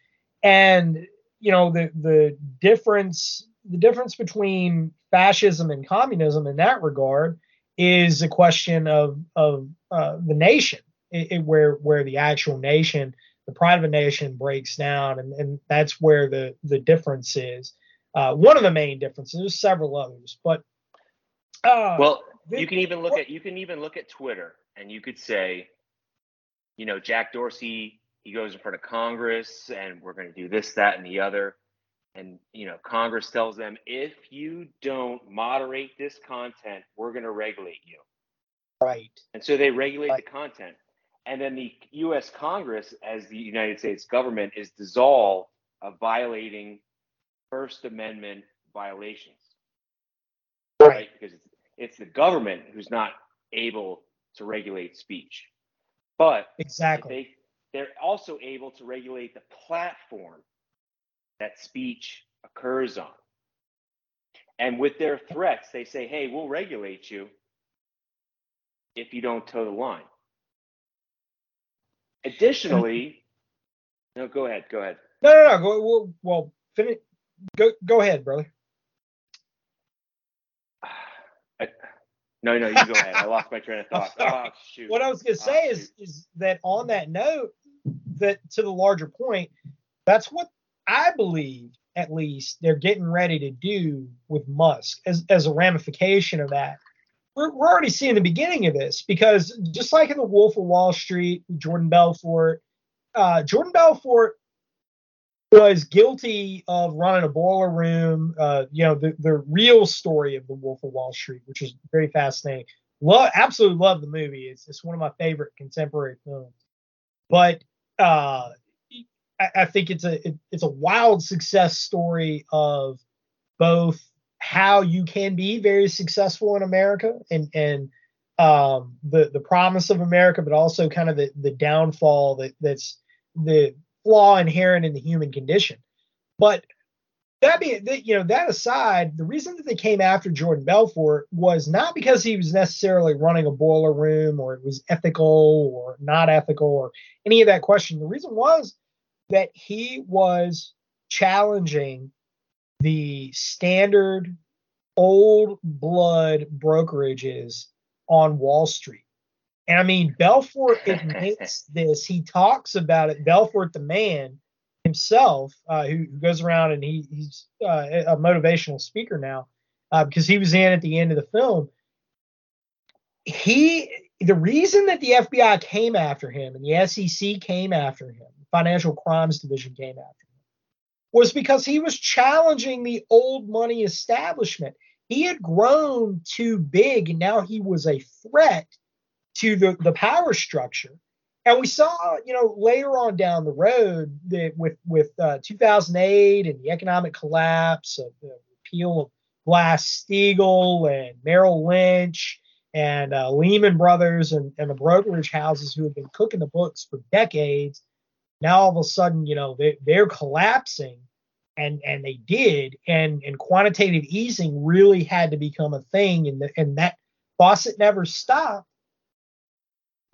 And you know the the difference the difference between fascism and communism in that regard is a question of of uh, the nation it, it, where where the actual nation the pride of a nation breaks down and, and that's where the the difference is. Uh, one of the main differences there's several others but uh, well you can even look at you can even look at twitter and you could say you know jack dorsey he goes in front of congress and we're going to do this that and the other. And you know congress tells them if you don't moderate this content we're going to regulate you. Right. And so they regulate right. the content. And then the us congress as the united states government is dissolved of violating first amendment violations. Right, right? because it's, it's the government who's not able to regulate speech but exactly they they're also able to regulate the platform that speech occurs on. And with their threats, they say, hey, we'll regulate you if you don't toe the line. Additionally, no, go ahead, go ahead. no no no go well, well finish go go ahead brother no, no, you go ahead. I lost my train of thought. Oh, shoot. what I was going to Oh, say is shoot. is that on that note, that to the larger point, that's what I believe at least they're getting ready to do with Musk as as a ramification of that. We're, we're already seeing the beginning of this because just like in the Wolf of Wall Street, Jordan Belfort, uh, Jordan Belfort was guilty of running a boiler room. Uh, you know, the, the real story of the Wolf of Wall Street, which is very fascinating. Love, absolutely love the movie. It's, it's one of my favorite contemporary films. But uh, I, I think it's a it, it's a wild success story of both how you can be very successful in America and and um, the the promise of America, but also kind of the the downfall that that's the flaw inherent in the human condition. But that being you know, that aside, the reason that they came after Jordan Belfort was not because he was necessarily running a boiler room or it was ethical or not ethical or any of that question. The reason was that he was challenging the standard old blood brokerages on Wall Street. And I mean, Belfort admits this. He talks about it. Belfort, the man himself, uh, who, who goes around and he, he's uh, a motivational speaker now uh, because he was in at the end of the film. He, the reason that the FBI came after him and the SEC came after him, Financial Crimes Division came after him, was because he was challenging the old money establishment. He had grown too big and now he was a threat to the, the power structure. And we saw, you know, later on down the road that with with uh, 2008 and the economic collapse of the repeal of Glass Steagall and Merrill Lynch and uh, Lehman Brothers and, and the brokerage houses who have been cooking the books for decades, now all of a sudden, you know, they, they're collapsing, and and they did, and and quantitative easing really had to become a thing, and the, and that faucet never stopped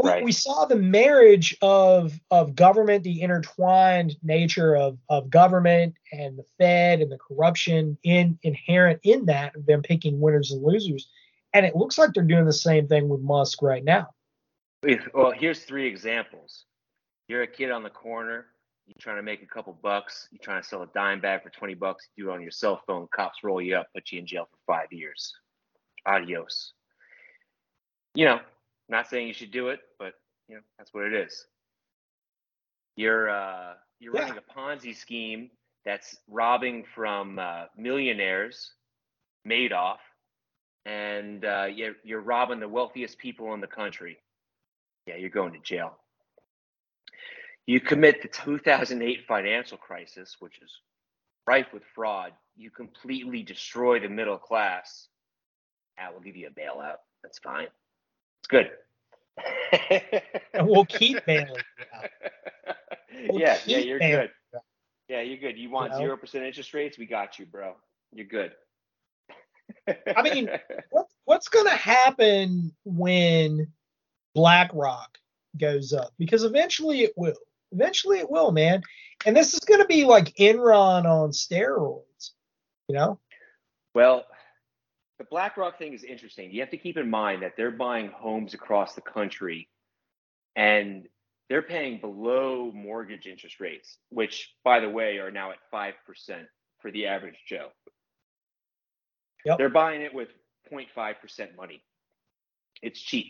Right. we saw the marriage of of government, the intertwined nature of of government and the Fed and the corruption in inherent in that of them picking winners and losers. And it looks like they're doing the same thing with Musk right now. Well, here's three examples. You're a kid on the corner. You're trying to make a couple bucks. You're trying to sell a dime bag for 20 bucks. You do it on your cell phone. Cops roll you up, put you in jail for five years. Adios. You know, not saying you should do it, but you know that's what it is. You're uh, you're Yeah. running a Ponzi scheme that's robbing from uh, millionaires, Madoff, and uh, you're you're robbing the wealthiest people in the country. Yeah, you're going to jail. You commit the 2008 financial crisis, which is rife with fraud. You completely destroy the middle class. Ah, we'll give you a bailout. That's fine. Good. And we'll keep bailing. We'll yeah, yeah, you're bailing good. Yeah, you're good. You want zero percent interest rates? We got you, bro. You're good. I mean, What, what's going to happen when BlackRock goes up? Because eventually it will. Eventually it will, man. And this is going to be like Enron on steroids. You know? well, the BlackRock thing is interesting. You have to keep in mind that they're buying homes across the country, and they're paying below mortgage interest rates, which, by the way, are now at five percent for the average Joe. Yep. They're buying it with 0.5% money. It's cheap.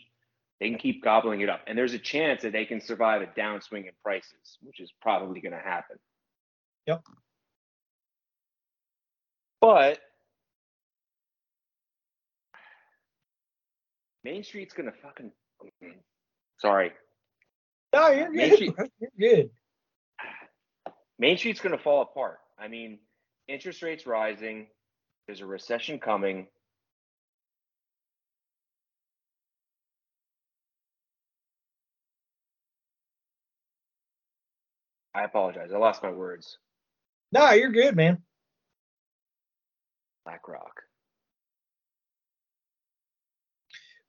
They can keep gobbling it up. And there's a chance that they can survive a downswing in prices, which is probably going to happen. Yep. But Main Street's going to fucking. Mm, sorry. No, you're Main good. Street- You're good. Main Street's going to fall apart. I mean, interest rates rising. There's a recession coming. I apologize. I lost my words. No, you're good, man. BlackRock.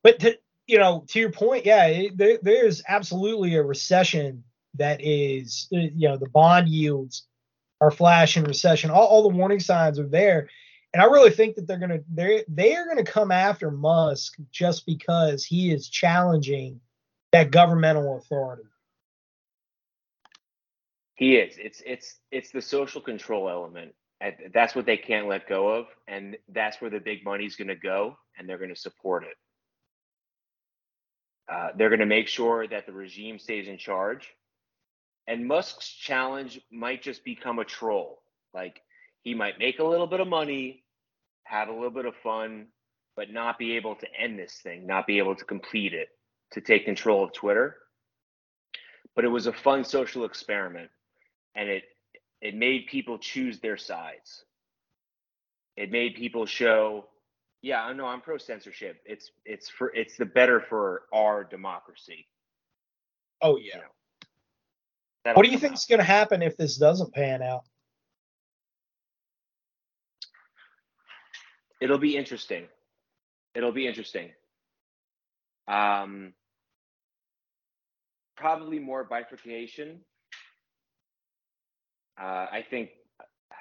But to, you know, to your point, yeah, it, there, there's absolutely a recession that is, uh, you know, the bond yields are flashing recession. All, all the warning signs are there, and I really think that they're gonna they they are gonna come after Musk just because he is challenging that governmental authority. He is. It's it's it's the social control element. That's what they can't let go of, and that's where the big money's going to go, and they're going to support it. Uh, they're going to make sure that the regime stays in charge. And Musk's challenge might just become a troll. Like he might make a little bit of money, have a little bit of fun, but not be able to end this thing, not be able to complete it, to take control of Twitter. But it was a fun social experiment, and it it made people choose their sides. It made people show, yeah, I know I'm pro censorship. It's it's for it's the better for our democracy. Oh yeah. That'll What do you think is going to happen if this doesn't pan out? It'll be interesting. It'll be interesting. Um, probably more bifurcation. Uh, I think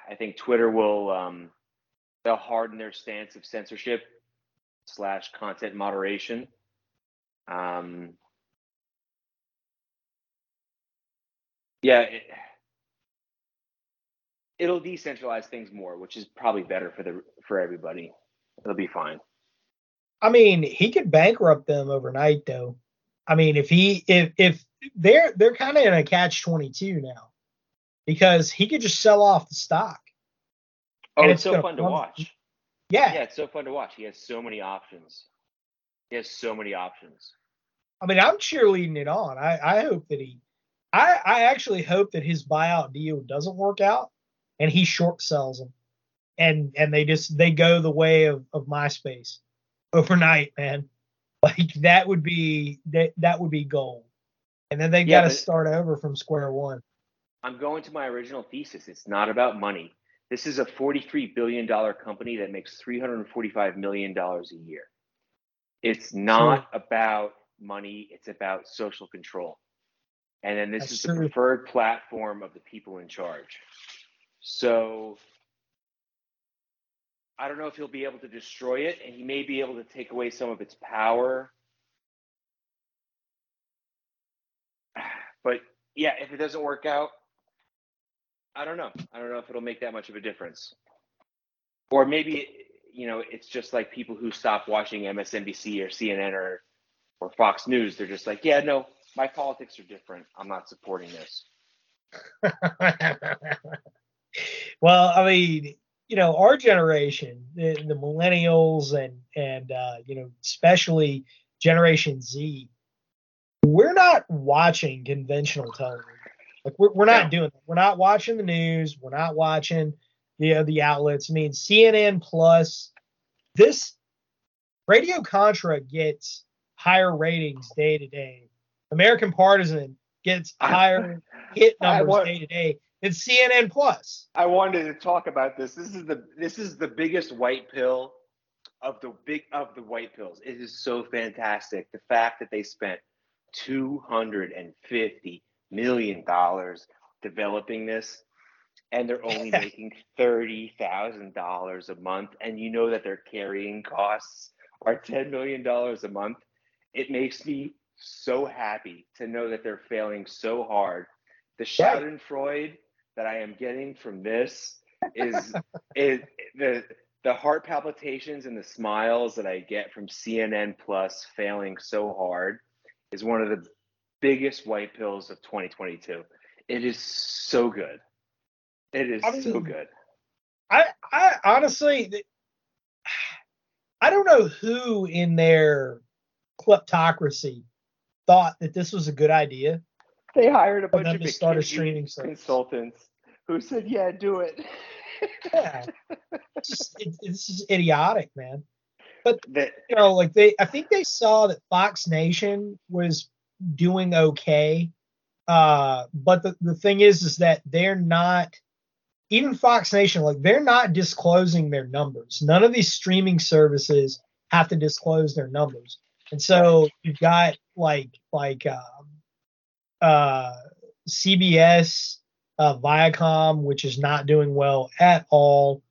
I think Twitter will um, they'll harden their stance of censorship slash content moderation. Um, yeah, it, it'll decentralize things more, which is probably better for the for everybody. It'll be fine. I mean, he could bankrupt them overnight, though. I mean, if he if if they're they're kind of in a catch twenty two now, because he could just sell off the stock. Oh, And it's it's so fun to watch. Yeah, Yeah, it's so fun to watch. He has so many options. He has so many options. I mean, I'm cheerleading it on. I I hope that he, I I actually hope that his buyout deal doesn't work out, and he short sells them, and and they just they go the way of of MySpace overnight, man. Like that would be that that would be gold, and then they Yeah, got to start over from square one. I'm going to my original thesis. It's not about money. This is a $43 billion company that makes $345 million a year. It's not about money, it's about social control. And then this That's is the true. preferred platform of the people in charge. So I don't know if he'll be able to destroy it, and he may be able to take away some of its power. But yeah, if it doesn't work out, I don't know. I don't know if it'll make that much of a difference. Or maybe you know, it's just like people who stop watching MSNBC or CNN or or Fox News. They're just like, yeah, no, my politics are different. I'm not supporting this. well, I mean, you know, our generation, the, the millennials and and uh, you know, especially Generation Z, we're not watching conventional television. Like we're, we're not No. doing that. We're not watching the news. We're not watching the uh, the outlets. I mean, CNN Plus. This Radio Contra gets higher ratings day to day. American Partisan gets higher hit numbers day to day than CNN Plus. I wanted to talk about this. This is the this is the biggest white pill of the big of the white pills. It is so fantastic. The fact that they spent two hundred and fifty million dollars developing this, and they're only making thirty thousand dollars a month, and you know that their carrying costs are ten million dollars a month. It makes me so happy to know that they're failing so hard. The Schadenfreude that I am getting from this is is the the heart palpitations and the smiles that I get from CNN Plus failing so hard is one of the biggest white pills of 2022. It is so good. It is I so good. I I honestly I don't know who in their kleptocracy thought that this was a good idea. They hired a bunch of to start a McKinsey streaming service. consultants who said, "Yeah, do it." Yeah. It's just it, it's just idiotic, man. that You know, like they I think they saw that Fox Nation was doing okay. Uh but the, the thing is is that they're not even Fox Nation, like they're not disclosing their numbers. None of these streaming services have to disclose their numbers. And so you've got like like um, uh, CBS, uh, Viacom, which is not doing well at all.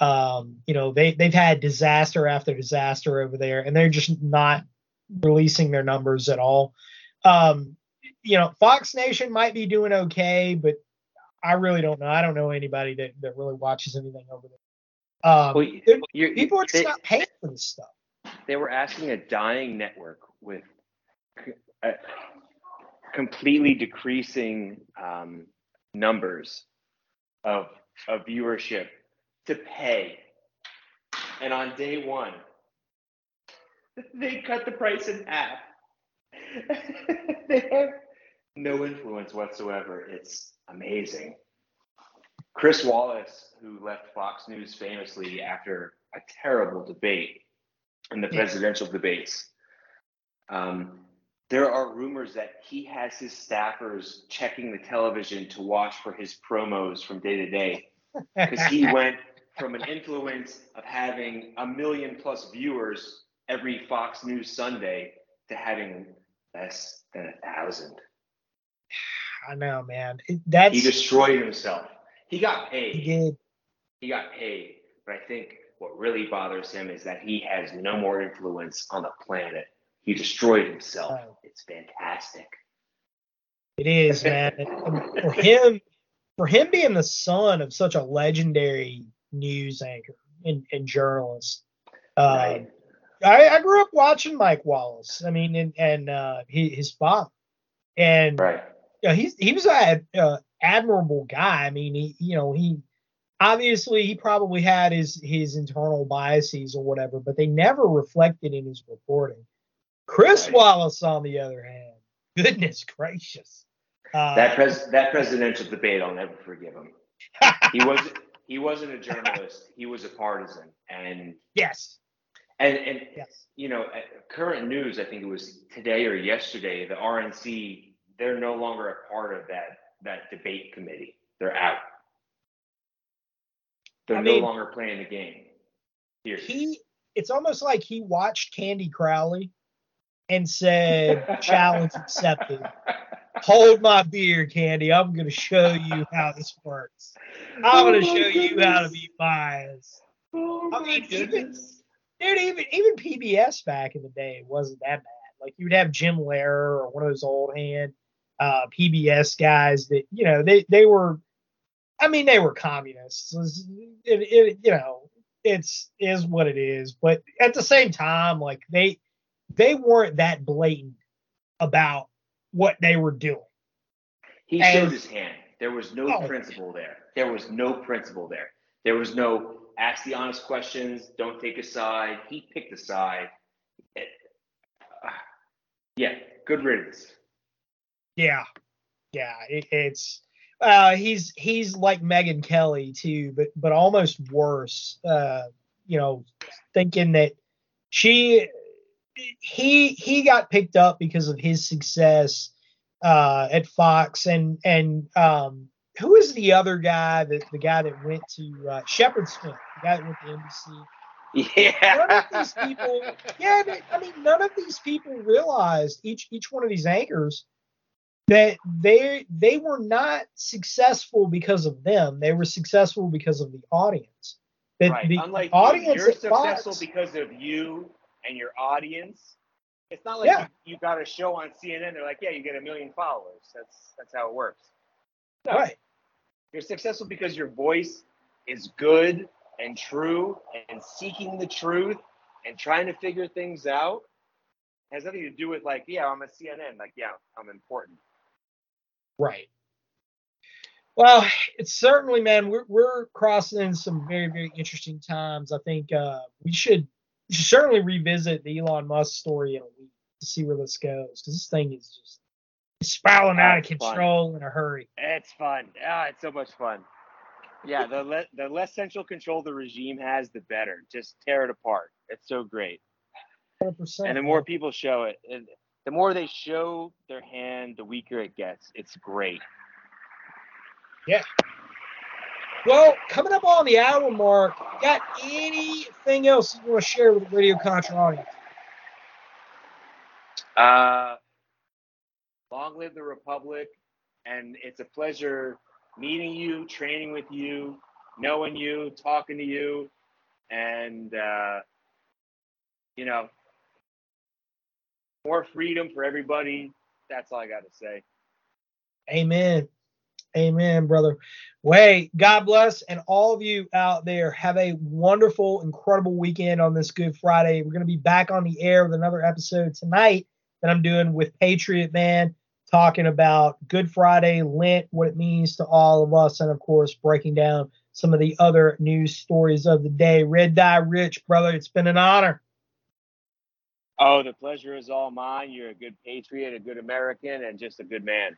Um, you know they they've had disaster after disaster over there, and they're just not releasing their numbers at all. Um, you know Fox Nation might be doing okay, but I really don't know. I don't know anybody that, that really watches anything over there. Um, well, people are just they, not paying for this stuff. they were asking a dying network with uh, completely decreasing um, numbers of, of viewership to pay. And on day one, they cut the price in half. they have no influence whatsoever. It's amazing. Chris Wallace, who left Fox News famously after a terrible debate in the Yeah. presidential debates, um, there are rumors that he has his staffers checking the television to watch for his promos from day to day because he went from an influence of having a million plus viewers every Fox News Sunday to having less than a thousand. I know, man. That's He destroyed himself. He got paid. he did. He got paid. But I think what really bothers him is that he has no more influence on the planet. He destroyed himself. Oh. It's fantastic. It is, man. For him, for him being the son of such a legendary news anchor and, and journalist, uh, right. I, I grew up watching Mike Wallace. I mean, and, and uh, he, his father, and Right. you know, he's he was an uh, admirable guy. I mean, he you know he obviously he probably had his his internal biases or whatever, but they never reflected in his reporting. Chris Right. Wallace, on the other hand, goodness gracious, uh, That pres- that presidential debate, I'll never forgive him. He was he wasn't a journalist. He was a partisan, and yes, and and yes, you know, uh, current news, I think it was today or yesterday, the RNC, they're no longer a part of that that debate committee. They're out. They're I no mean, longer playing the game. Here. he. It's almost like he watched Candy Crowley and said, "Challenge accepted." Hold my beer, Candy. I'm going to show you how this works. I'm going to Oh show you how to be biased. Oh I mean, even- goodness. Dude, even even PBS back in the day wasn't that bad. Like you would have Jim Lehrer or one of those old hand uh, PBS guys that you know they they were. I mean, they were communists. It, it, you know it's is what it is. But at the same time, like they they weren't that blatant about what they were doing. He And- showed his hand. There was no Oh. principle there. There was no principle there. There was no ask the honest questions. Don't take a side. He picked a side. It- uh, yeah, good riddance. Yeah, yeah. It, it's uh, he's he's like Megyn Kelly too, but but almost worse. Uh, you know, thinking that she he he got picked up because of his success uh, at Fox and and um, who is the other guy that the guy that went to uh, Shepard Smith, the guy that went to NBC. Yeah. None of these people, yeah, but, I mean, none of these people realized each each one of these anchors that they they were not successful because of them. They were successful because of the audience. That right. the Unlike you, audience you're successful Fox, because of you and your audience. It's not like Yeah. you, you got a show on CNN. They're like, yeah, you get a million followers. That's that's how it works. No, right? You're successful because your voice is good and true and seeking the truth and trying to figure things out. It has nothing to do with like, yeah, I'm a CNN. Like, yeah, I'm important. Right. Well, it's certainly, man, we're we're crossing some very very interesting times. I think uh, we should we should certainly revisit the Elon Musk story in a week to see where this goes because this thing is just spiraling out of That's fun. control in a hurry. It's fun. Ah, it's so much fun. Yeah, the le- the less central control the regime has, the better. Just tear it apart. It's so great. 100%. And the more people show it, and the more they show their hand, the weaker it gets. It's great. Yeah. Well, coming up on the hour mark, got anything else you want to share with the Radio Contra audience? Uh, long live the Republic. And it's a pleasure meeting you, training with you, knowing you, talking to you. And, uh, you know, more freedom for everybody. That's all I got to say. Amen. Amen, brother. Way, God bless, and all of you out there have a wonderful, incredible weekend on this Good Friday. We're going to be back on the air with another episode tonight that I'm doing with Patriot Man, talking about Good Friday, Lent, what it means to all of us, and of course, breaking down some of the other news stories of the day. Red Dye Rich, brother, it's been an honor. Oh, the pleasure is all mine. You're a good patriot, a good American, and just a good man.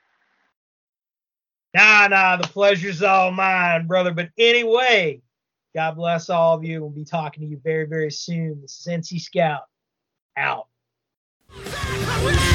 Nah, nah, the pleasure's all mine, brother. But anyway, God bless all of you. We'll be talking to you very, very soon. This is NC Scout out. Parade!